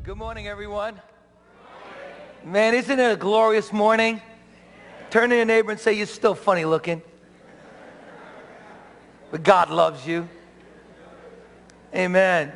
Well, good morning, everyone. Man, isn't it a glorious morning? Turn to your neighbor and say, You're still funny looking. But God loves you. Amen.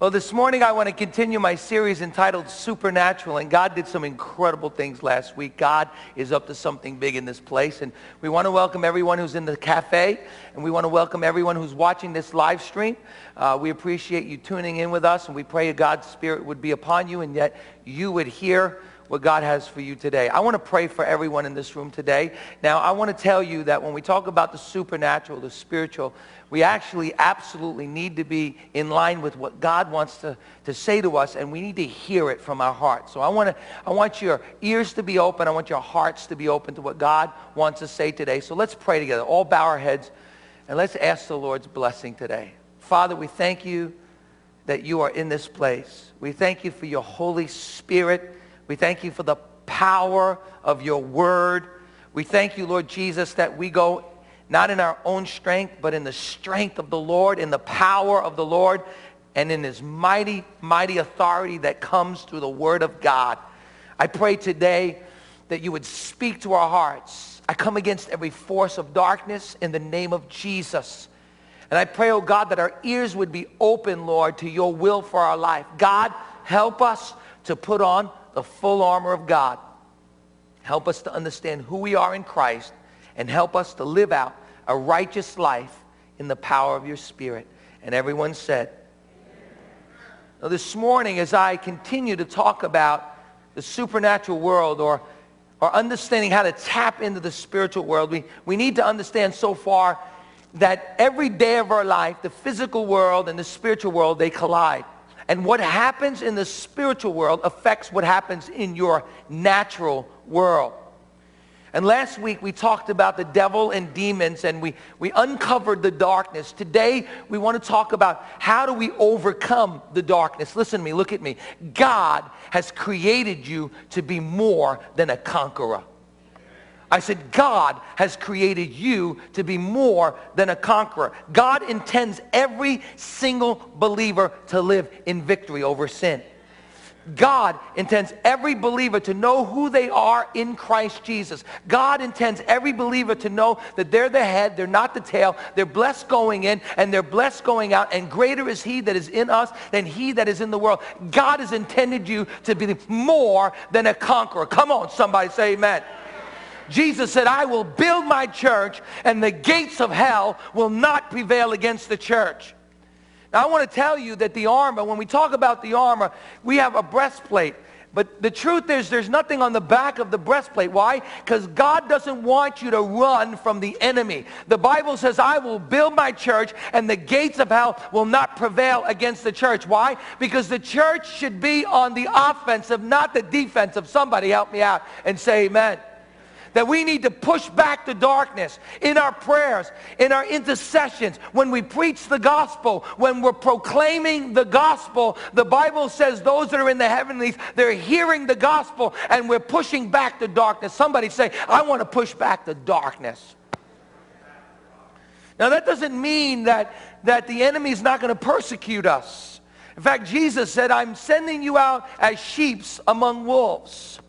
Well, this morning I want to continue my series entitled Supernatural, and God did some incredible things last week. God is up to something big in this place, and we want to welcome everyone who's in the cafe, and we want to welcome everyone who's watching this live stream. Uh, we appreciate you tuning in with us, and we pray God's Spirit would be upon you, and yet you would hear what God has for you today. I want to pray for everyone in this room today. Now, I want to tell you that when we talk about the supernatural, the spiritual, we actually absolutely need to be in line with what God wants to, to say to us, and we need to hear it from our hearts. So I want, to, I want your ears to be open. I want your hearts to be open to what God wants to say today. So let's pray together. All bow our heads, and let's ask the Lord's blessing today. Father, we thank you that you are in this place. We thank you for your Holy Spirit we thank you for the power of your word. We thank you, Lord Jesus, that we go not in our own strength, but in the strength of the Lord, in the power of the Lord, and in his mighty, mighty authority that comes through the word of God. I pray today that you would speak to our hearts. I come against every force of darkness in the name of Jesus. And I pray, oh God, that our ears would be open, Lord, to your will for our life. God, help us to put on the full armor of God. Help us to understand who we are in Christ and help us to live out a righteous life in the power of your Spirit. And everyone said, now, this morning, as I continue to talk about the supernatural world or, or understanding how to tap into the spiritual world, we, we need to understand so far that every day of our life, the physical world and the spiritual world, they collide. And what happens in the spiritual world affects what happens in your natural world. And last week we talked about the devil and demons and we, we uncovered the darkness. Today we want to talk about how do we overcome the darkness. Listen to me, look at me. God has created you to be more than a conqueror. I said, God has created you to be more than a conqueror. God intends every single believer to live in victory over sin. God intends every believer to know who they are in Christ Jesus. God intends every believer to know that they're the head, they're not the tail. They're blessed going in and they're blessed going out. And greater is he that is in us than he that is in the world. God has intended you to be more than a conqueror. Come on, somebody say amen. Jesus said, I will build my church and the gates of hell will not prevail against the church. Now, I want to tell you that the armor, when we talk about the armor, we have a breastplate. But the truth is there's nothing on the back of the breastplate. Why? Because God doesn't want you to run from the enemy. The Bible says, I will build my church and the gates of hell will not prevail against the church. Why? Because the church should be on the offensive, not the defensive. Somebody help me out and say amen that we need to push back the darkness in our prayers, in our intercessions, when we preach the gospel, when we're proclaiming the gospel. The Bible says those that are in the heavenlies, they're hearing the gospel and we're pushing back the darkness. Somebody say, I want to push back the darkness. Now that doesn't mean that, that the enemy is not going to persecute us. In fact, Jesus said, I'm sending you out as sheeps among wolves.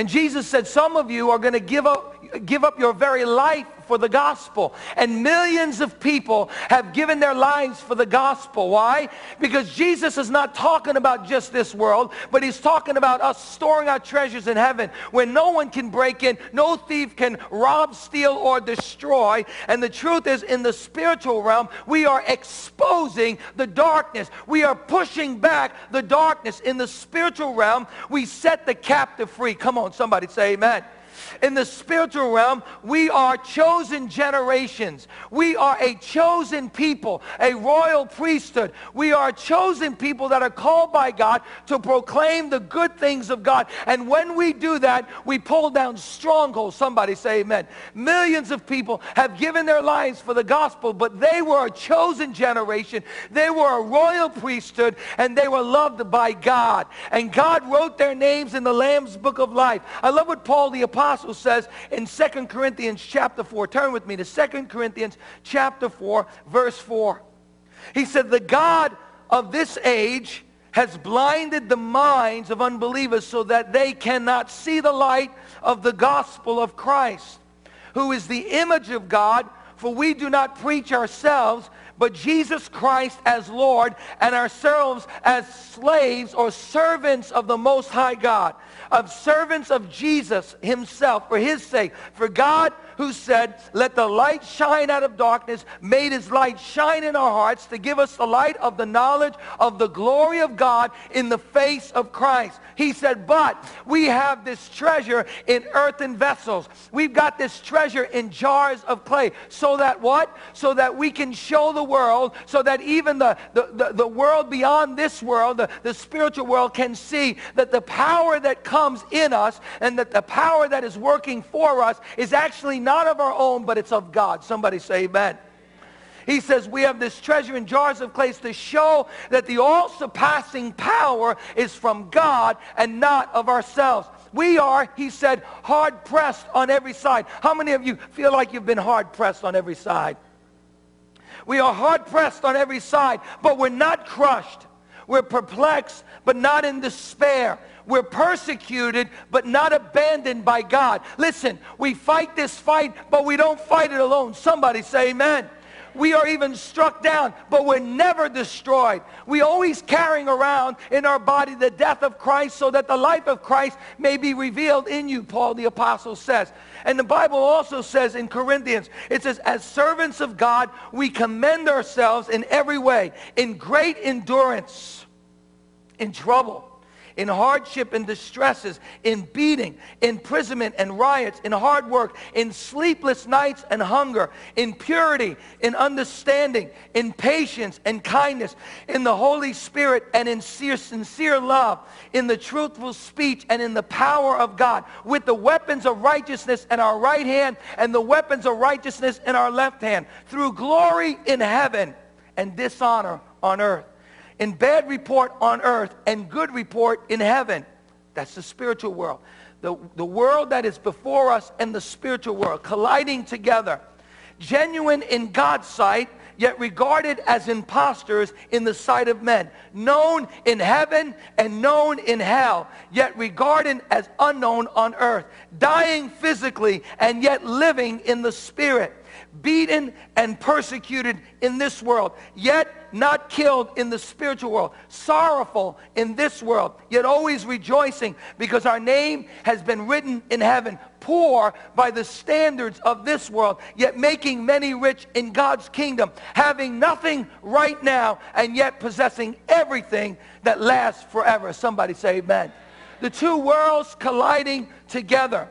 And Jesus said, some of you are going to give up, give up your very life for the gospel. And millions of people have given their lives for the gospel. Why? Because Jesus is not talking about just this world, but he's talking about us storing our treasures in heaven where no one can break in, no thief can rob, steal, or destroy. And the truth is, in the spiritual realm, we are exposing the darkness. We are pushing back the darkness. In the spiritual realm, we set the captive free. Come on, somebody say amen. In the spiritual realm, we are chosen generations. We are a chosen people, a royal priesthood. We are chosen people that are called by God to proclaim the good things of God. And when we do that, we pull down strongholds. Somebody say amen. Millions of people have given their lives for the gospel, but they were a chosen generation. They were a royal priesthood, and they were loved by God. And God wrote their names in the Lamb's book of life. I love what Paul the Apostle apostle says in 2 Corinthians chapter 4. Turn with me to 2 Corinthians chapter 4, verse 4. He said, the God of this age has blinded the minds of unbelievers so that they cannot see the light of the gospel of Christ, who is the image of God. For we do not preach ourselves, but Jesus Christ as Lord, and ourselves as slaves or servants of the Most High God, of servants of Jesus himself for his sake. For God who said, let the light shine out of darkness, made his light shine in our hearts to give us the light of the knowledge of the glory of God in the face of Christ. He said, but we have this treasure in earthen vessels. We've got this treasure in jars of clay. So that what? So that we can show the world, so that even the, the, the, the world beyond this world, the, the spiritual world can see that the power that comes in us and that the power that is working for us is actually not of our own, but it's of God. Somebody say amen. He says we have this treasure in jars of clay to show that the all-surpassing power is from God and not of ourselves. We are, he said, hard-pressed on every side. How many of you feel like you've been hard-pressed on every side? We are hard-pressed on every side, but we're not crushed. We're perplexed, but not in despair. We're persecuted, but not abandoned by God. Listen, we fight this fight, but we don't fight it alone. Somebody say amen. We are even struck down, but we're never destroyed. We always carrying around in our body the death of Christ so that the life of Christ may be revealed in you, Paul the apostle says. And the Bible also says in Corinthians, it says, as servants of God, we commend ourselves in every way, in great endurance, in trouble in hardship and distresses, in beating, imprisonment and riots, in hard work, in sleepless nights and hunger, in purity, in understanding, in patience and kindness, in the Holy Spirit and in sincere love, in the truthful speech and in the power of God, with the weapons of righteousness in our right hand and the weapons of righteousness in our left hand, through glory in heaven and dishonor on earth in bad report on earth and good report in heaven. That's the spiritual world. The, the world that is before us and the spiritual world colliding together. Genuine in God's sight, yet regarded as impostors in the sight of men. Known in heaven and known in hell, yet regarded as unknown on earth. Dying physically and yet living in the spirit beaten and persecuted in this world, yet not killed in the spiritual world, sorrowful in this world, yet always rejoicing because our name has been written in heaven, poor by the standards of this world, yet making many rich in God's kingdom, having nothing right now and yet possessing everything that lasts forever. Somebody say amen. The two worlds colliding together.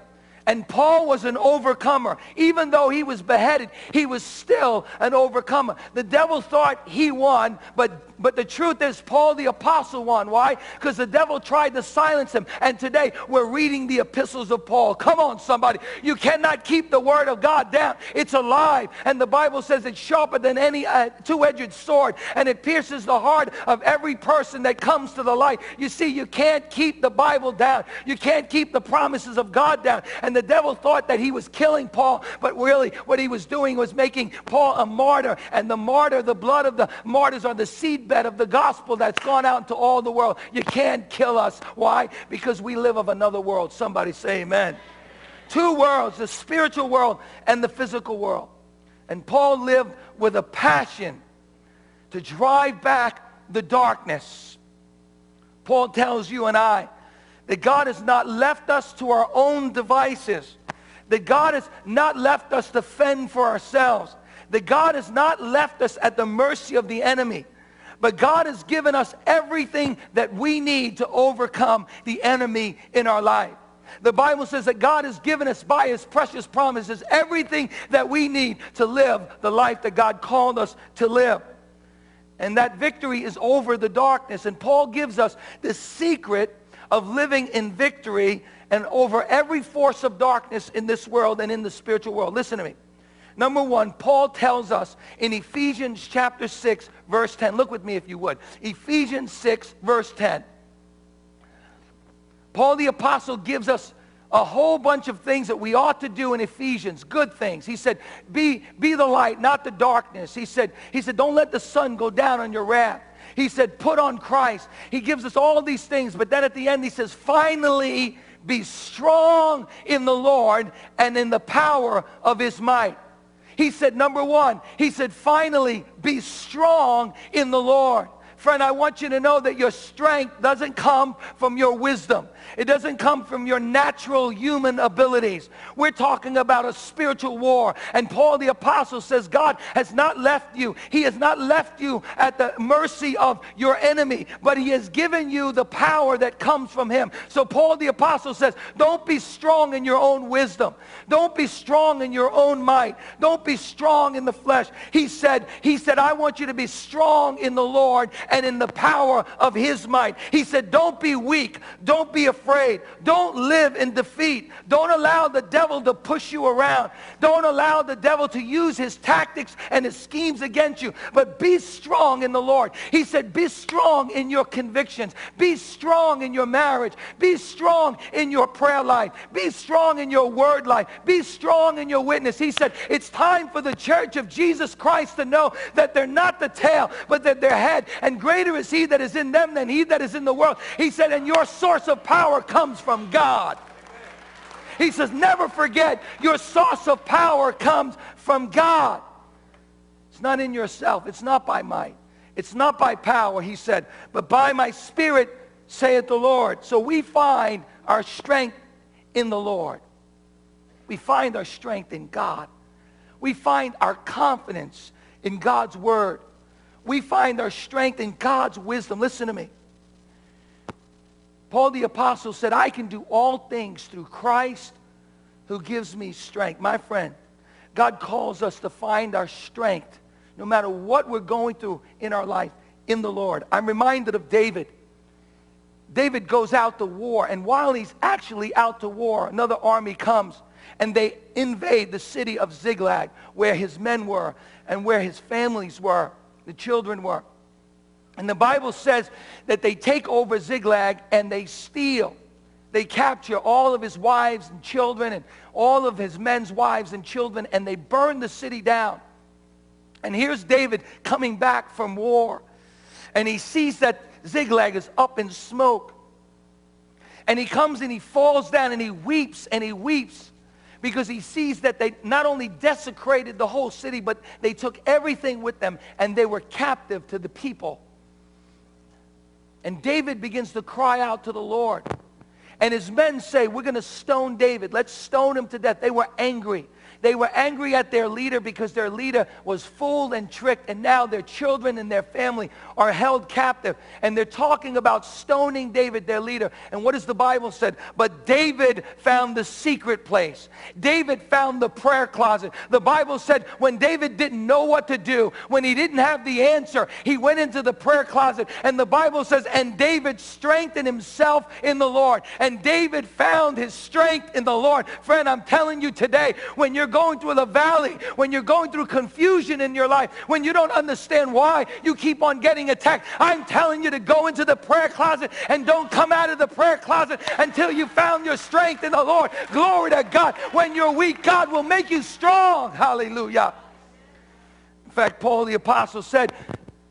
And Paul was an overcomer. Even though he was beheaded, he was still an overcomer. The devil thought he won, but but the truth is, Paul the apostle won. Why? Because the devil tried to silence him. And today, we're reading the epistles of Paul. Come on, somebody. You cannot keep the word of God down. It's alive. And the Bible says it's sharper than any uh, two-edged sword. And it pierces the heart of every person that comes to the light. You see, you can't keep the Bible down. You can't keep the promises of God down. And the devil thought that he was killing Paul. But really, what he was doing was making Paul a martyr. And the martyr, the blood of the martyrs are the seedbed of the gospel that's gone out into all the world. You can't kill us. Why? Because we live of another world. Somebody say amen. Two worlds, the spiritual world and the physical world. And Paul lived with a passion to drive back the darkness. Paul tells you and I that God has not left us to our own devices. That God has not left us to fend for ourselves. That God has not left us at the mercy of the enemy. But God has given us everything that we need to overcome the enemy in our life. The Bible says that God has given us by his precious promises everything that we need to live the life that God called us to live. And that victory is over the darkness. And Paul gives us the secret of living in victory and over every force of darkness in this world and in the spiritual world. Listen to me. Number one, Paul tells us in Ephesians chapter 6, verse 10. Look with me if you would. Ephesians 6, verse 10. Paul the apostle gives us a whole bunch of things that we ought to do in Ephesians, good things. He said, be, be the light, not the darkness. He said, he said, don't let the sun go down on your wrath. He said, put on Christ. He gives us all these things, but then at the end he says, finally be strong in the Lord and in the power of his might. He said, number one, he said, finally be strong in the Lord. Friend, I want you to know that your strength doesn't come from your wisdom. It doesn't come from your natural human abilities. We're talking about a spiritual war. And Paul the Apostle says God has not left you. He has not left you at the mercy of your enemy, but he has given you the power that comes from him. So Paul the Apostle says, don't be strong in your own wisdom. Don't be strong in your own might. Don't be strong in the flesh. He said, he said, I want you to be strong in the Lord and in the power of his might. He said, don't be weak. Don't be afraid. Don't live in defeat. Don't allow the devil to push you around. Don't allow the devil to use his tactics and his schemes against you. But be strong in the Lord. He said, be strong in your convictions. Be strong in your marriage. Be strong in your prayer life. Be strong in your word life. Be strong in your witness. He said, it's time for the church of Jesus Christ to know that they're not the tail, but that they're head. And greater is he that is in them than he that is in the world. He said, and your source of power comes from God. He says, never forget your source of power comes from God. It's not in yourself. It's not by might. It's not by power, he said, but by my spirit, saith the Lord. So we find our strength in the Lord. We find our strength in God. We find our confidence in God's word we find our strength in God's wisdom. Listen to me. Paul the Apostle said, I can do all things through Christ who gives me strength. My friend, God calls us to find our strength, no matter what we're going through in our life, in the Lord. I'm reminded of David. David goes out to war, and while he's actually out to war, another army comes, and they invade the city of Ziklag, where his men were and where his families were the children were. And the Bible says that they take over Ziklag and they steal. They capture all of his wives and children and all of his men's wives and children and they burn the city down. And here's David coming back from war. And he sees that Ziklag is up in smoke. And he comes and he falls down and he weeps and he weeps because he sees that they not only desecrated the whole city, but they took everything with them and they were captive to the people. And David begins to cry out to the Lord. And his men say, we're going to stone David. Let's stone him to death. They were angry. They were angry at their leader because their leader was fooled and tricked, and now their children and their family are held captive. And they're talking about stoning David, their leader. And what does the Bible said? But David found the secret place. David found the prayer closet. The Bible said when David didn't know what to do, when he didn't have the answer, he went into the prayer closet. And the Bible says, and David strengthened himself in the Lord. And David found his strength in the Lord. Friend, I'm telling you today, when you're going through the valley, when you're going through confusion in your life, when you don't understand why you keep on getting attacked, I'm telling you to go into the prayer closet and don't come out of the prayer closet until you found your strength in the Lord. Glory to God. When you're weak, God will make you strong. Hallelujah. In fact, Paul the apostle said,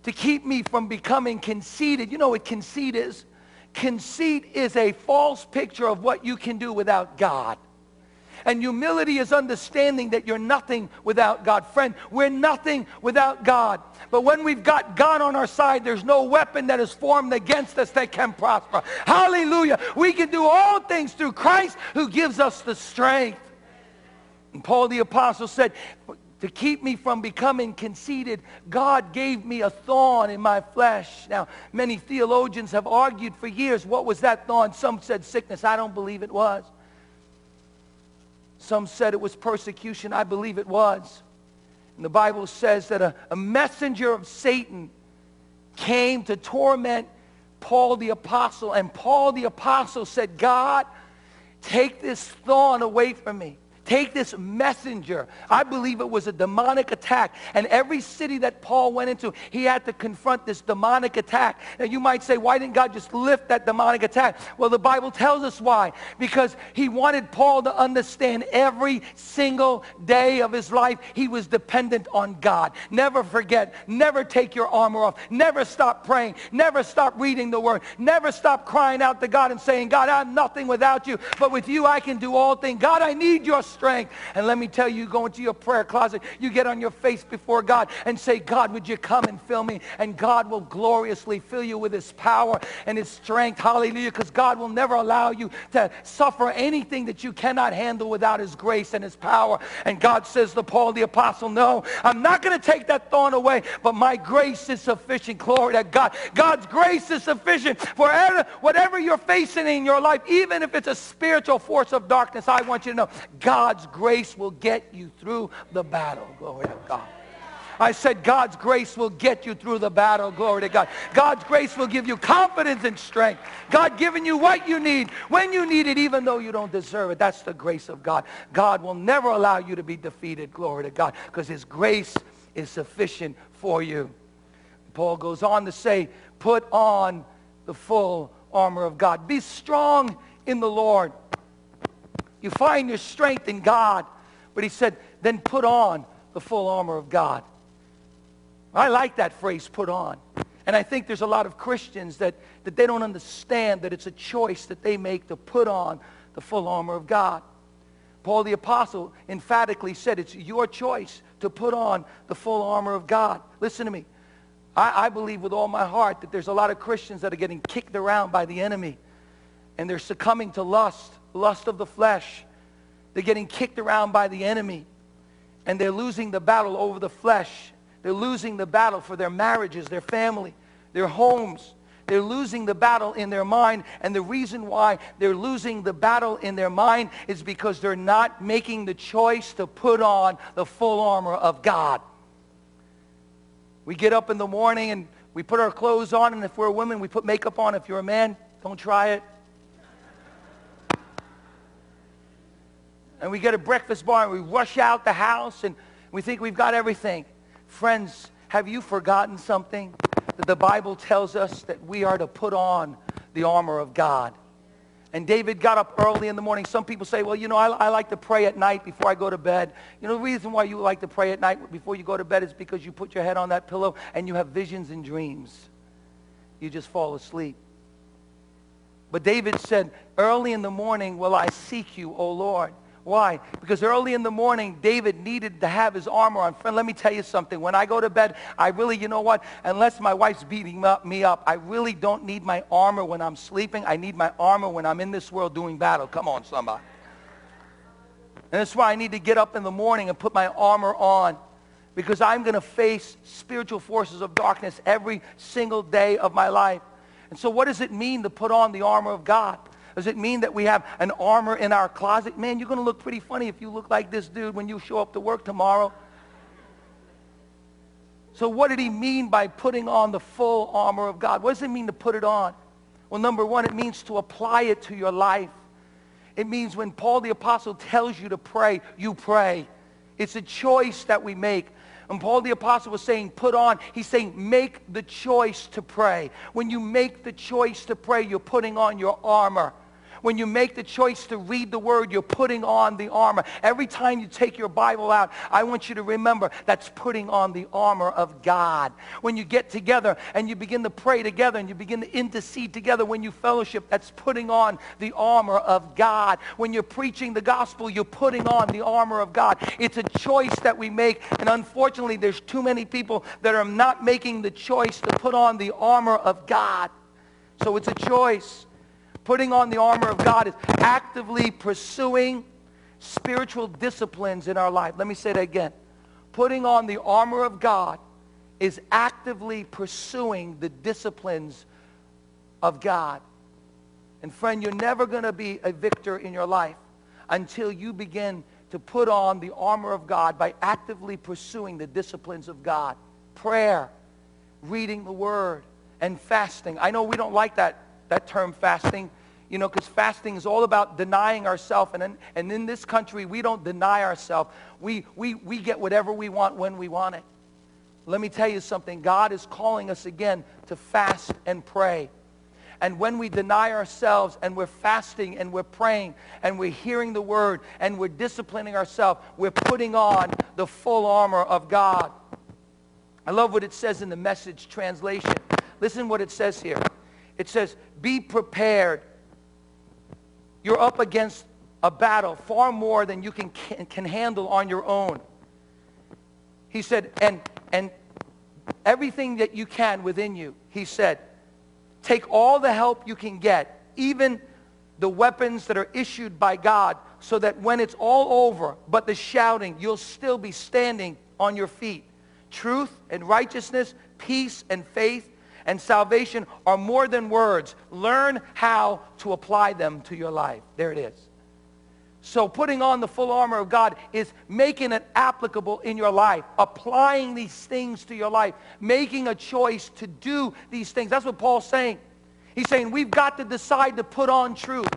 to keep me from becoming conceited. You know what conceit is? Conceit is a false picture of what you can do without God. And humility is understanding that you're nothing without God. Friend, we're nothing without God. But when we've got God on our side, there's no weapon that is formed against us that can prosper. Hallelujah. We can do all things through Christ who gives us the strength. And Paul the apostle said, to keep me from becoming conceited, God gave me a thorn in my flesh. Now, many theologians have argued for years, what was that thorn? Some said sickness. I don't believe it was. Some said it was persecution. I believe it was. And the Bible says that a, a messenger of Satan came to torment Paul the apostle. And Paul the apostle said, God, take this thorn away from me. Take this messenger. I believe it was a demonic attack. And every city that Paul went into, he had to confront this demonic attack. Now you might say, why didn't God just lift that demonic attack? Well, the Bible tells us why. Because he wanted Paul to understand every single day of his life, he was dependent on God. Never forget, never take your armor off. Never stop praying. Never stop reading the word. Never stop crying out to God and saying, God, I'm nothing without you, but with you I can do all things. God, I need your strength. And let me tell you, you go into your prayer closet, you get on your face before God and say, God, would you come and fill me? And God will gloriously fill you with his power and his strength. Hallelujah. Because God will never allow you to suffer anything that you cannot handle without his grace and his power. And God says to Paul the apostle, no, I'm not going to take that thorn away, but my grace is sufficient. Glory to God. God's grace is sufficient for whatever you're facing in your life, even if it's a spiritual force of darkness. I want you to know God's grace will get you through the battle. Glory to God. I said God's grace will get you through the battle. Glory to God. God's grace will give you confidence and strength. God giving you what you need when you need it, even though you don't deserve it. That's the grace of God. God will never allow you to be defeated. Glory to God. Because his grace is sufficient for you. Paul goes on to say, put on the full armor of God. Be strong in the Lord. You find your strength in God. But he said, then put on the full armor of God. I like that phrase, put on. And I think there's a lot of Christians that, that they don't understand that it's a choice that they make to put on the full armor of God. Paul the Apostle emphatically said it's your choice to put on the full armor of God. Listen to me. I, I believe with all my heart that there's a lot of Christians that are getting kicked around by the enemy. And they're succumbing to lust, lust of the flesh. They're getting kicked around by the enemy. And they're losing the battle over the flesh they're losing the battle for their marriages, their family, their homes. They're losing the battle in their mind. And the reason why they're losing the battle in their mind is because they're not making the choice to put on the full armor of God. We get up in the morning and we put our clothes on. And if we're a woman, we put makeup on. If you're a man, don't try it. And we get a breakfast bar and we rush out the house and we think we've got everything. Friends, have you forgotten something? That the Bible tells us that we are to put on the armor of God. And David got up early in the morning. Some people say, well, you know, I, I, like to pray at night before I go to bed. You know, the reason why you like to pray at night before you go to bed is because you put your head on that pillow and you have visions and dreams. You just fall asleep. But David said, early in the morning will I seek you, O Lord. Why? Because early in the morning, David needed to have his armor on. Friend, let me tell you something. When I go to bed, I really, you know what? Unless my wife's beating me up, I really don't need my armor when I'm sleeping. I need my armor when I'm in this world doing battle. Come on, somebody. And that's why I need to get up in the morning and put my armor on because I'm going to face spiritual forces of darkness every single day of my life. And so what does it mean to put on the armor of God? Does it mean that we have an armor in our closet? Man, you're going to look pretty funny if you look like this dude when you show up to work tomorrow. So what did he mean by putting on the full armor of God? What does it mean to put it on? Well, number one, it means to apply it to your life. It means when Paul the Apostle tells you to pray, you pray. It's a choice that we make. And Paul the Apostle was saying, put on. He's saying, make the choice to pray. When you make the choice to pray, you're putting on your armor. When you make the choice to read the word, you're putting on the armor. Every time you take your Bible out, I want you to remember that's putting on the armor of God. When you get together and you begin to pray together and you begin to intercede together, when you fellowship, that's putting on the armor of God. When you're preaching the gospel, you're putting on the armor of God. It's a choice that we make. And unfortunately, there's too many people that are not making the choice to put on the armor of God. So it's a choice. Putting on the armor of God is actively pursuing spiritual disciplines in our life. Let me say that again. Putting on the armor of God is actively pursuing the disciplines of God. And friend, you're never going to be a victor in your life until you begin to put on the armor of God by actively pursuing the disciplines of God. Prayer, reading the word, and fasting. I know we don't like that, that term fasting you know, because fasting is all about denying ourselves. And in, and in this country, we don't deny ourselves. We, we, we get whatever we want when we want it. Let me tell you something. God is calling us again to fast and pray. And when we deny ourselves and we're fasting and we're praying and we're hearing the word and we're disciplining ourselves, we're putting on the full armor of God. I love what it says in the message translation. Listen what it says here. It says, be prepared. You're up against a battle far more than you can, can, can handle on your own. He said, and, and everything that you can within you, he said, take all the help you can get, even the weapons that are issued by God, so that when it's all over, but the shouting, you'll still be standing on your feet. Truth and righteousness, peace and faith and salvation are more than words. Learn how to apply them to your life. There it is. So putting on the full armor of God is making it applicable in your life, applying these things to your life, making a choice to do these things. That's what Paul's saying. He's saying we've got to decide to put on truth.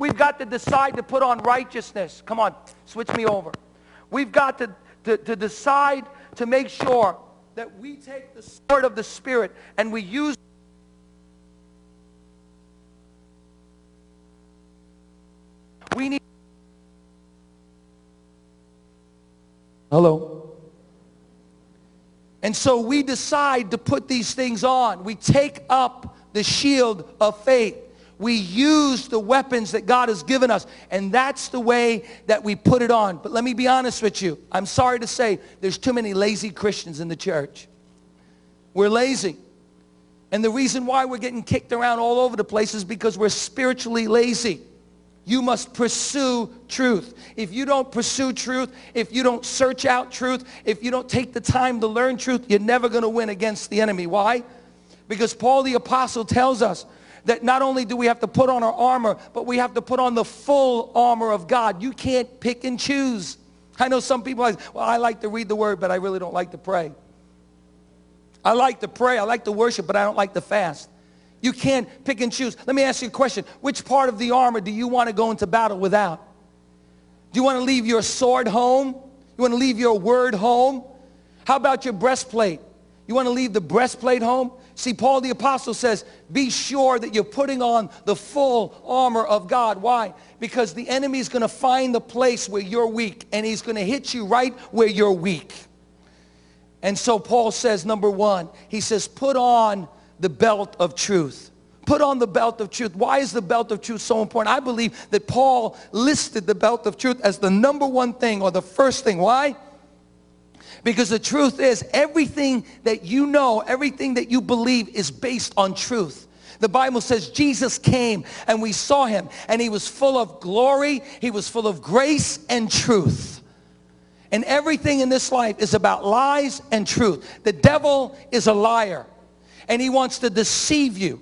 We've got to decide to put on righteousness. Come on, switch me over. We've got to, to, to decide to make sure that we take the sword of the Spirit and we use we need hello? And so we decide to put these things on. We take up the shield of faith we use the weapons that God has given us. And that's the way that we put it on. But let me be honest with you. I'm sorry to say there's too many lazy Christians in the church. We're lazy. And the reason why we're getting kicked around all over the place is because we're spiritually lazy. You must pursue truth. If you don't pursue truth, if you don't search out truth, if you don't take the time to learn truth, you're never going to win against the enemy. Why? Because Paul the apostle tells us that not only do we have to put on our armor, but we have to put on the full armor of God. You can't pick and choose. I know some people like, well, I like to read the word, but I really don't like to pray. I like to pray, I like to worship, but I don't like to fast. You can't pick and choose. Let me ask you a question. Which part of the armor do you want to go into battle without? Do you want to leave your sword home? You want to leave your word home? How about your breastplate? You want to leave the breastplate home? See, Paul the Apostle says, be sure that you're putting on the full armor of God. Why? Because the enemy is going to find the place where you're weak, and he's going to hit you right where you're weak. And so Paul says, number one, he says, put on the belt of truth. Put on the belt of truth. Why is the belt of truth so important? I believe that Paul listed the belt of truth as the number one thing or the first thing. Why? Because the truth is, everything that you know, everything that you believe is based on truth. The Bible says Jesus came and we saw him and he was full of glory, he was full of grace and truth. And everything in this life is about lies and truth. The devil is a liar and he wants to deceive you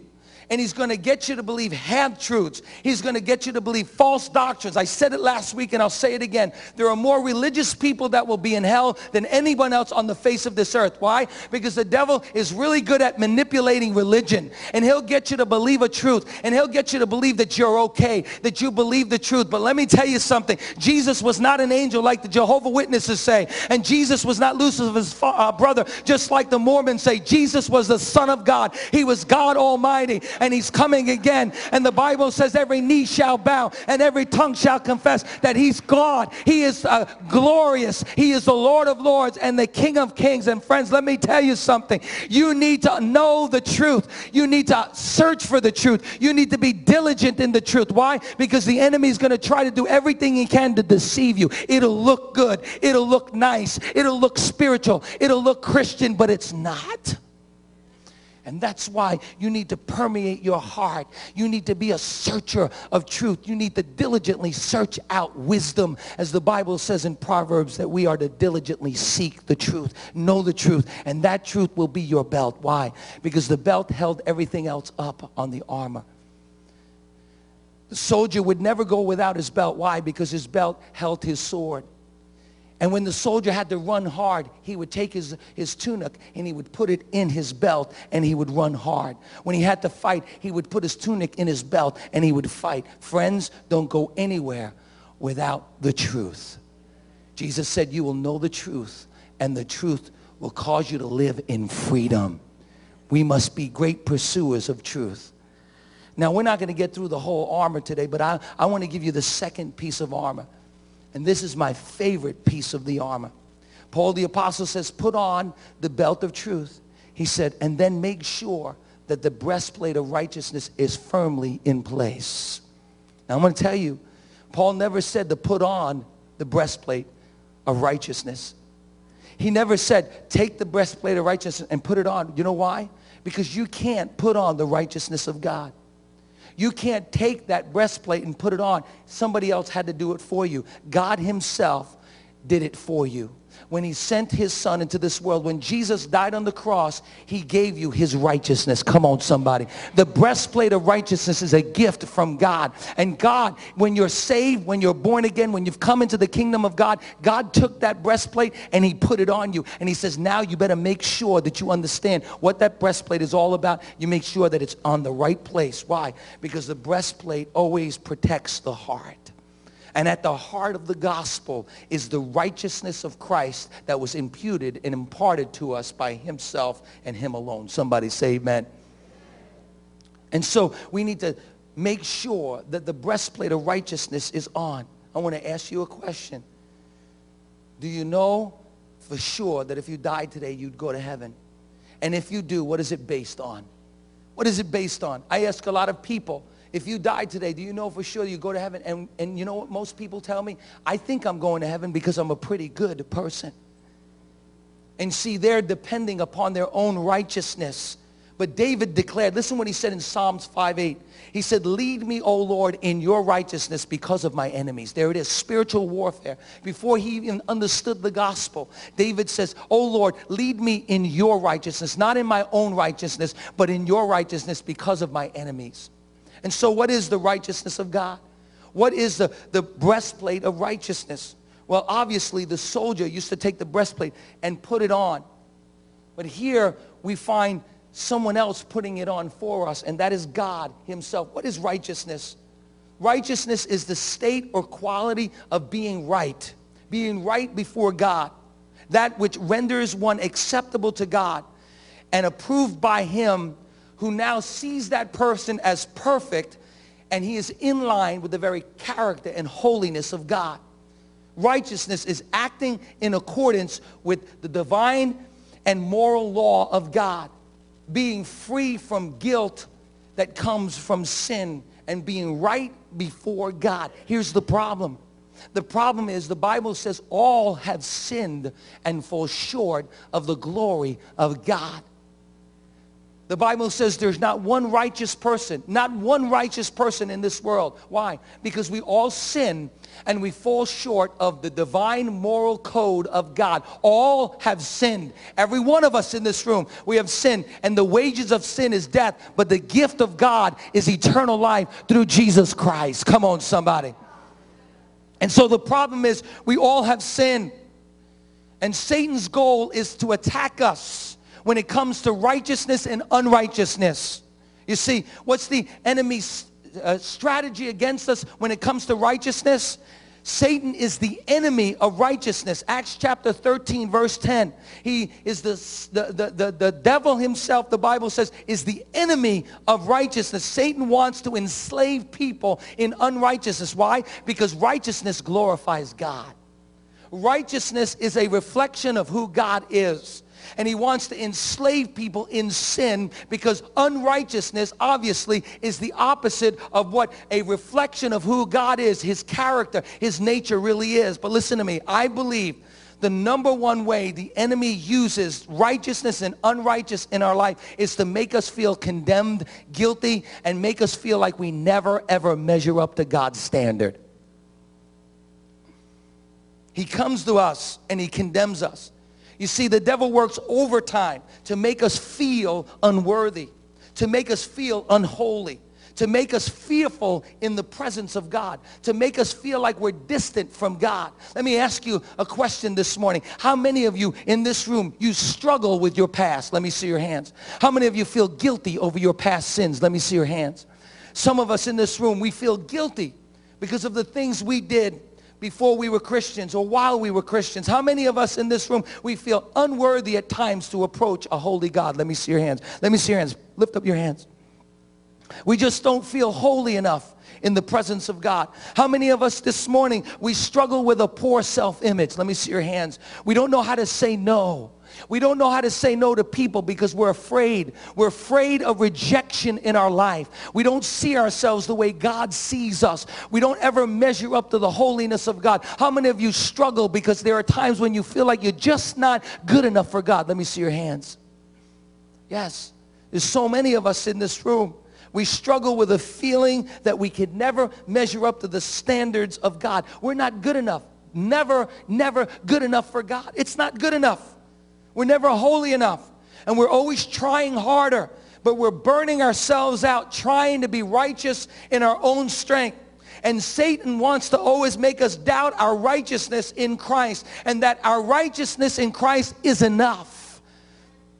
and he's going to get you to believe half truths. He's going to get you to believe false doctrines. I said it last week and I'll say it again. There are more religious people that will be in hell than anyone else on the face of this earth. Why? Because the devil is really good at manipulating religion and he'll get you to believe a truth and he'll get you to believe that you're okay, that you believe the truth. But let me tell you something. Jesus was not an angel like the Jehovah Witnesses say and Jesus was not Lucifer's uh, brother just like the Mormons say. Jesus was the son of God. He was God Almighty and he's coming again. And the Bible says every knee shall bow and every tongue shall confess that he's God. He is uh, glorious. He is the Lord of lords and the King of kings. And friends, let me tell you something. You need to know the truth. You need to search for the truth. You need to be diligent in the truth. Why? Because the enemy is going to try to do everything he can to deceive you. It'll look good. It'll look nice. It'll look spiritual. It'll look Christian, but it's not. And that's why you need to permeate your heart. You need to be a searcher of truth. You need to diligently search out wisdom. As the Bible says in Proverbs that we are to diligently seek the truth, know the truth, and that truth will be your belt. Why? Because the belt held everything else up on the armor. The soldier would never go without his belt. Why? Because his belt held his sword. And when the soldier had to run hard, he would take his, his tunic and he would put it in his belt and he would run hard. When he had to fight, he would put his tunic in his belt and he would fight. Friends, don't go anywhere without the truth. Jesus said, you will know the truth and the truth will cause you to live in freedom. We must be great pursuers of truth. Now, we're not going to get through the whole armor today, but I, I want to give you the second piece of armor. And this is my favorite piece of the armor. Paul the apostle says, put on the belt of truth. He said, and then make sure that the breastplate of righteousness is firmly in place. Now I'm going to tell you, Paul never said to put on the breastplate of righteousness. He never said, take the breastplate of righteousness and put it on. You know why? Because you can't put on the righteousness of God. You can't take that breastplate and put it on. Somebody else had to do it for you. God himself did it for you when he sent his son into this world. When Jesus died on the cross, he gave you his righteousness. Come on, somebody. The breastplate of righteousness is a gift from God. And God, when you're saved, when you're born again, when you've come into the kingdom of God, God took that breastplate and he put it on you. And he says, now you better make sure that you understand what that breastplate is all about. You make sure that it's on the right place. Why? Because the breastplate always protects the heart. And at the heart of the gospel is the righteousness of Christ that was imputed and imparted to us by himself and him alone. Somebody say amen. And so we need to make sure that the breastplate of righteousness is on. I want to ask you a question. Do you know for sure that if you died today, you'd go to heaven? And if you do, what is it based on? What is it based on? I ask a lot of people, if you die today, do you know for sure you go to heaven? And, and you know what most people tell me? I think I'm going to heaven because I'm a pretty good person. And see, they're depending upon their own righteousness. But David declared, listen what he said in Psalms 5.8. He said, lead me, O Lord, in your righteousness because of my enemies. There it is, spiritual warfare. Before he even understood the gospel, David says, O Lord, lead me in your righteousness, not in my own righteousness, but in your righteousness because of my enemies. And so what is the righteousness of God? What is the, the breastplate of righteousness? Well, obviously the soldier used to take the breastplate and put it on. But here we find someone else putting it on for us, and that is God himself. What is righteousness? Righteousness is the state or quality of being right, being right before God, that which renders one acceptable to God and approved by him who now sees that person as perfect and he is in line with the very character and holiness of God. Righteousness is acting in accordance with the divine and moral law of God, being free from guilt that comes from sin and being right before God. Here's the problem. The problem is the Bible says all have sinned and fall short of the glory of God. The Bible says there's not one righteous person, not one righteous person in this world. Why? Because we all sin and we fall short of the divine moral code of God. All have sinned. Every one of us in this room, we have sinned. And the wages of sin is death. But the gift of God is eternal life through Jesus Christ. Come on, somebody. And so the problem is we all have sinned. And Satan's goal is to attack us when it comes to righteousness and unrighteousness. You see, what's the enemy's uh, strategy against us when it comes to righteousness? Satan is the enemy of righteousness. Acts chapter 13, verse 10. He is the, the, the, the, the devil himself, the Bible says, is the enemy of righteousness. Satan wants to enslave people in unrighteousness. Why? Because righteousness glorifies God. Righteousness is a reflection of who God is and he wants to enslave people in sin because unrighteousness obviously is the opposite of what a reflection of who God is, his character, his nature really is. But listen to me, I believe the number one way the enemy uses righteousness and unrighteous in our life is to make us feel condemned, guilty, and make us feel like we never ever measure up to God's standard. He comes to us and he condemns us. You see, the devil works overtime to make us feel unworthy, to make us feel unholy, to make us fearful in the presence of God, to make us feel like we're distant from God. Let me ask you a question this morning. How many of you in this room, you struggle with your past? Let me see your hands. How many of you feel guilty over your past sins? Let me see your hands. Some of us in this room, we feel guilty because of the things we did before we were Christians or while we were Christians. How many of us in this room, we feel unworthy at times to approach a holy God? Let me see your hands. Let me see your hands. Lift up your hands. We just don't feel holy enough in the presence of God. How many of us this morning, we struggle with a poor self-image? Let me see your hands. We don't know how to say no. We don't know how to say no to people because we're afraid. We're afraid of rejection in our life. We don't see ourselves the way God sees us. We don't ever measure up to the holiness of God. How many of you struggle because there are times when you feel like you're just not good enough for God? Let me see your hands. Yes, there's so many of us in this room we struggle with a feeling that we could never measure up to the standards of God. We're not good enough. Never, never good enough for God. It's not good enough. We're never holy enough. And we're always trying harder, but we're burning ourselves out trying to be righteous in our own strength. And Satan wants to always make us doubt our righteousness in Christ and that our righteousness in Christ is enough.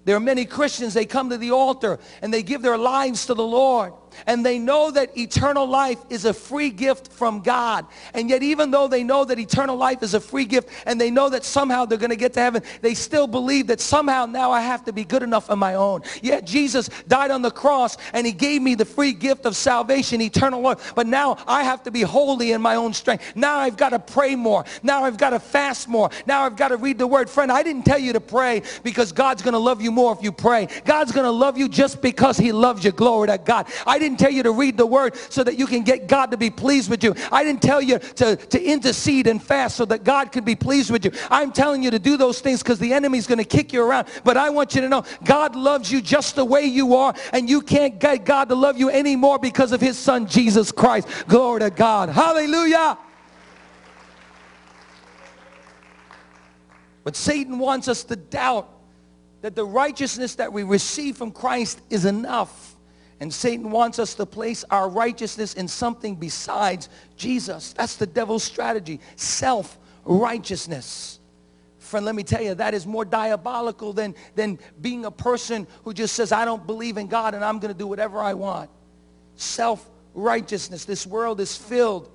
There are many Christians, they come to the altar and they give their lives to the Lord and they know that eternal life is a free gift from God. And yet even though they know that eternal life is a free gift and they know that somehow they're going to get to heaven, they still believe that somehow now I have to be good enough on my own. Yet Jesus died on the cross and he gave me the free gift of salvation, eternal life. But now I have to be holy in my own strength. Now I've got to pray more. Now I've got to fast more. Now I've got to read the word. Friend, I didn't tell you to pray because God's going to love you more if you pray. God's going to love you just because he loves you. Glory to God. I didn't didn't tell you to read the word so that you can get God to be pleased with you. I didn't tell you to, to intercede and fast so that God can be pleased with you. I'm telling you to do those things because the enemy's going to kick you around. But I want you to know God loves you just the way you are and you can't get God to love you anymore because of his son Jesus Christ. Glory to God. Hallelujah. But Satan wants us to doubt that the righteousness that we receive from Christ is enough. And Satan wants us to place our righteousness in something besides Jesus. That's the devil's strategy. Self-righteousness. Friend, let me tell you, that is more diabolical than, than being a person who just says, I don't believe in God and I'm going to do whatever I want. Self-righteousness. This world is filled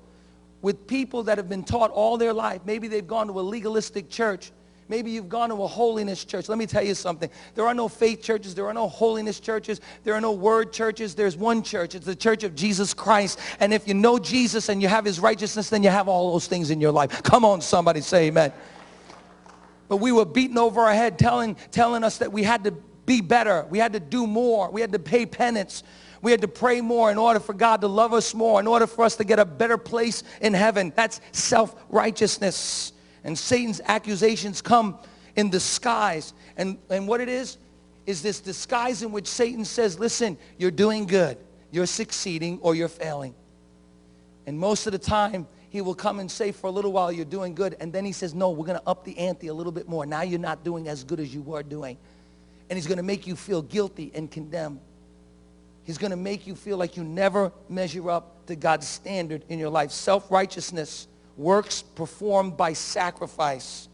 with people that have been taught all their life. Maybe they've gone to a legalistic church Maybe you've gone to a holiness church. Let me tell you something. There are no faith churches. There are no holiness churches. There are no word churches. There's one church. It's the church of Jesus Christ. And if you know Jesus and you have his righteousness, then you have all those things in your life. Come on, somebody say amen. But we were beaten over our head telling, telling us that we had to be better. We had to do more. We had to pay penance. We had to pray more in order for God to love us more, in order for us to get a better place in heaven. That's self-righteousness. And Satan's accusations come in disguise. And, and what it is, is this disguise in which Satan says, listen, you're doing good. You're succeeding or you're failing. And most of the time, he will come and say for a little while you're doing good. And then he says, no, we're going to up the ante a little bit more. Now you're not doing as good as you were doing. And he's going to make you feel guilty and condemned. He's going to make you feel like you never measure up to God's standard in your life. Self-righteousness works performed by sacrifice.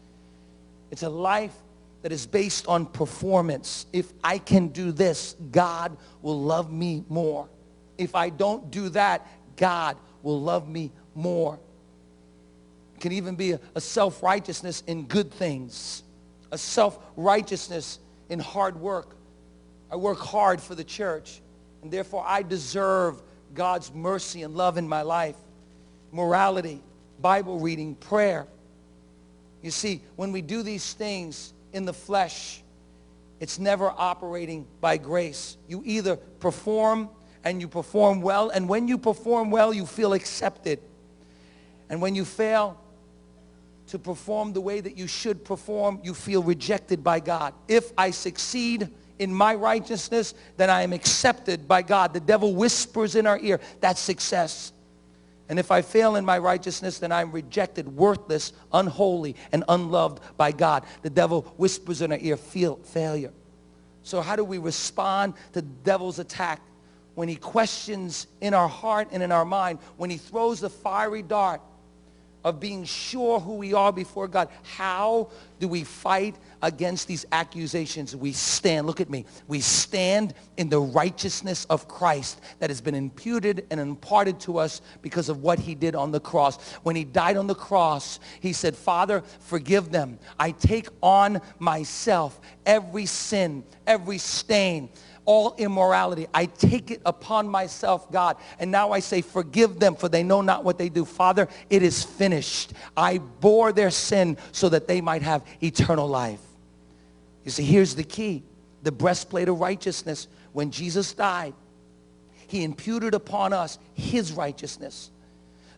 It's a life that is based on performance. If I can do this, God will love me more. If I don't do that, God will love me more. It can even be a, a self-righteousness in good things, a self-righteousness in hard work. I work hard for the church, and therefore I deserve God's mercy and love in my life. Morality, Bible reading, prayer. You see, when we do these things in the flesh, it's never operating by grace. You either perform and you perform well, and when you perform well, you feel accepted. And when you fail to perform the way that you should perform, you feel rejected by God. If I succeed in my righteousness, then I am accepted by God. The devil whispers in our ear, that's success. And if I fail in my righteousness, then I'm rejected, worthless, unholy, and unloved by God. The devil whispers in our ear, feel failure. So how do we respond to the devil's attack when he questions in our heart and in our mind, when he throws the fiery dart of being sure who we are before God, how do we fight against these accusations? We stand, look at me, we stand in the righteousness of Christ that has been imputed and imparted to us because of what he did on the cross. When he died on the cross, he said, Father, forgive them. I take on myself every sin, every stain, all immorality. I take it upon myself, God. And now I say, forgive them, for they know not what they do. Father, it is finished. I bore their sin so that they might have eternal life. You see, here's the key. The breastplate of righteousness. When Jesus died, he imputed upon us his righteousness.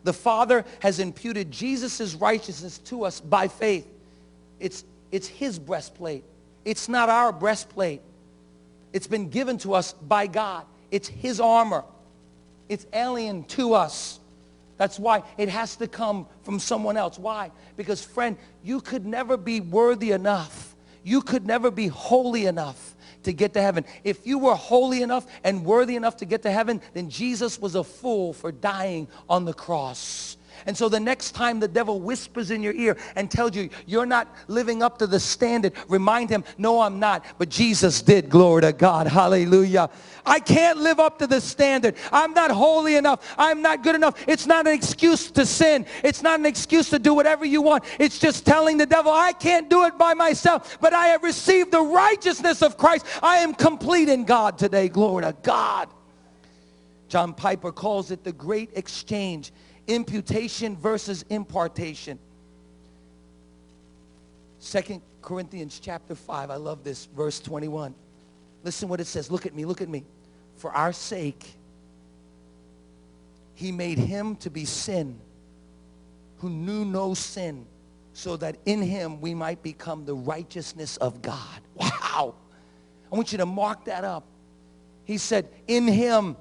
The Father has imputed Jesus' righteousness to us by faith. It's, it's his breastplate. It's not our breastplate. It's been given to us by God. It's his armor. It's alien to us. That's why it has to come from someone else. Why? Because, friend, you could never be worthy enough. You could never be holy enough to get to heaven. If you were holy enough and worthy enough to get to heaven, then Jesus was a fool for dying on the cross. And so the next time the devil whispers in your ear and tells you you're not living up to the standard, remind him, no, I'm not. But Jesus did. Glory to God. Hallelujah. I can't live up to the standard. I'm not holy enough. I'm not good enough. It's not an excuse to sin. It's not an excuse to do whatever you want. It's just telling the devil, I can't do it by myself, but I have received the righteousness of Christ. I am complete in God today. Glory to God. John Piper calls it the great exchange imputation versus impartation. Second Corinthians chapter 5, I love this, verse 21. Listen what it says. Look at me, look at me. For our sake, he made him to be sin who knew no sin, so that in him we might become the righteousness of God. Wow. I want you to mark that up. He said, in him,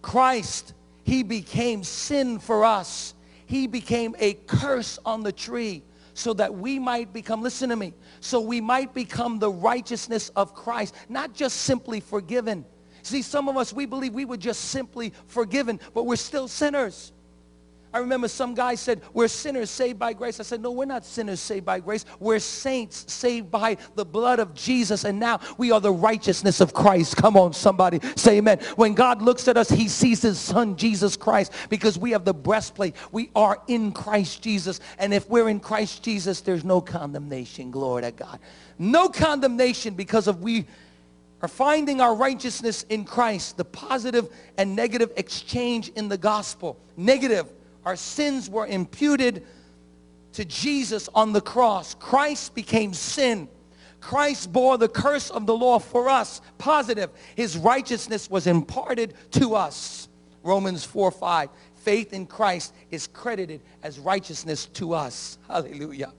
Christ he became sin for us. He became a curse on the tree so that we might become, listen to me, so we might become the righteousness of Christ, not just simply forgiven. See, some of us, we believe we were just simply forgiven, but we're still sinners. I remember some guy said, we're sinners saved by grace. I said, no, we're not sinners saved by grace. We're saints saved by the blood of Jesus. And now we are the righteousness of Christ. Come on, somebody say amen. When God looks at us, he sees his son, Jesus Christ, because we have the breastplate. We are in Christ Jesus. And if we're in Christ Jesus, there's no condemnation. Glory to God. No condemnation because of we are finding our righteousness in Christ, the positive and negative exchange in the gospel. Negative our sins were imputed to Jesus on the cross. Christ became sin. Christ bore the curse of the law for us. Positive. His righteousness was imparted to us. Romans 4, 5. Faith in Christ is credited as righteousness to us. Hallelujah.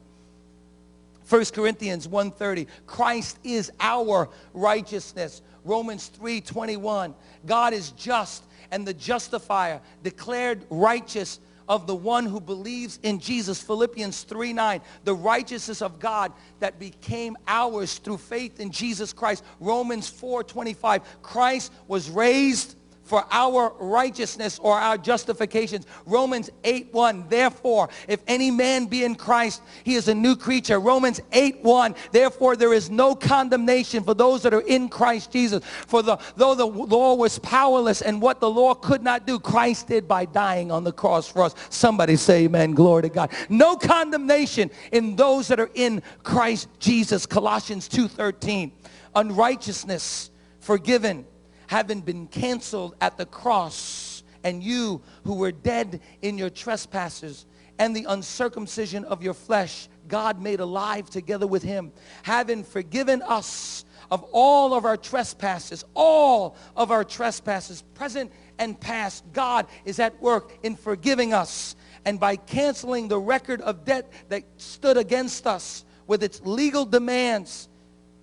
1 Corinthians 1.30, Christ is our righteousness. Romans 3.21, God is just and the justifier, declared righteous of the one who believes in Jesus. Philippians 3 9, the righteousness of God that became ours through faith in Jesus Christ. Romans 4 25, Christ was raised for our righteousness or our justifications. Romans 8 1. Therefore, if any man be in Christ, he is a new creature. Romans 8 1. Therefore, there is no condemnation for those that are in Christ Jesus. For the, though the law was powerless and what the law could not do, Christ did by dying on the cross for us. Somebody say amen. Glory to God. No condemnation in those that are in Christ Jesus. Colossians 2 13. Unrighteousness forgiven having been canceled at the cross, and you who were dead in your trespasses and the uncircumcision of your flesh, God made alive together with him, having forgiven us of all of our trespasses, all of our trespasses, present and past. God is at work in forgiving us. And by canceling the record of debt that stood against us with its legal demands,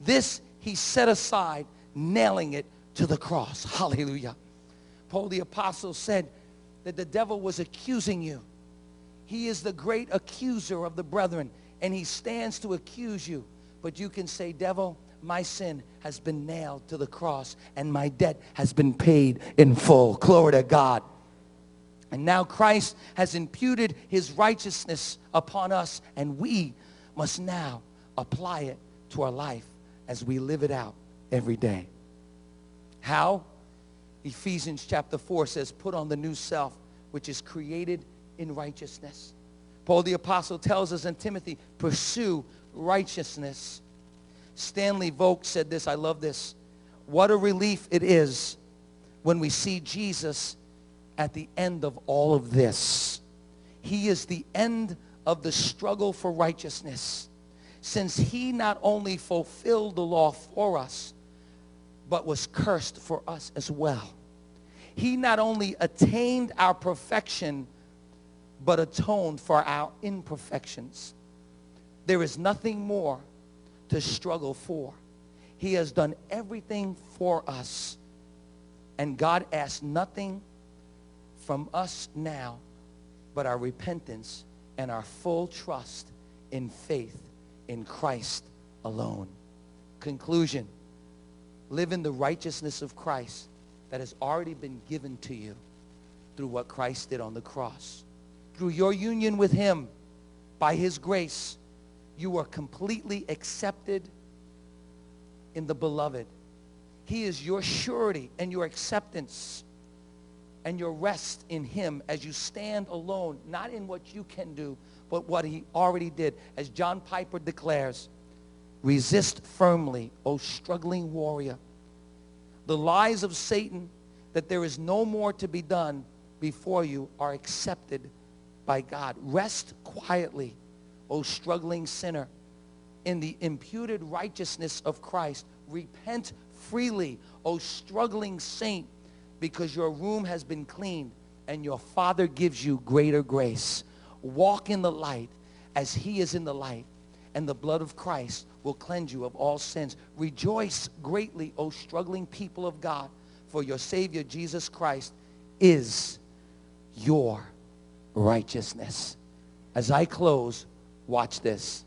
this he set aside, nailing it to the cross. Hallelujah. Paul the apostle said that the devil was accusing you. He is the great accuser of the brethren, and he stands to accuse you. But you can say, devil, my sin has been nailed to the cross and my debt has been paid in full. Glory to God. And now Christ has imputed his righteousness upon us and we must now apply it to our life as we live it out every day. How? Ephesians chapter 4 says, put on the new self, which is created in righteousness. Paul the apostle tells us in Timothy, pursue righteousness. Stanley Voke said this, I love this. What a relief it is when we see Jesus at the end of all of this. He is the end of the struggle for righteousness since he not only fulfilled the law for us, but was cursed for us as well. He not only attained our perfection, but atoned for our imperfections. There is nothing more to struggle for. He has done everything for us. And God asks nothing from us now but our repentance and our full trust in faith in Christ alone. Conclusion. Live in the righteousness of Christ that has already been given to you through what Christ did on the cross. Through your union with him, by his grace, you are completely accepted in the beloved. He is your surety and your acceptance and your rest in him as you stand alone, not in what you can do, but what he already did. As John Piper declares, resist firmly, O struggling warrior. The lies of Satan that there is no more to be done before you are accepted by God. Rest quietly, O struggling sinner, in the imputed righteousness of Christ. Repent freely, O struggling saint, because your room has been cleaned and your Father gives you greater grace. Walk in the light as he is in the light, and the blood of Christ will cleanse you of all sins. Rejoice greatly, O struggling people of God, for your Savior Jesus Christ is your righteousness. As I close, watch this.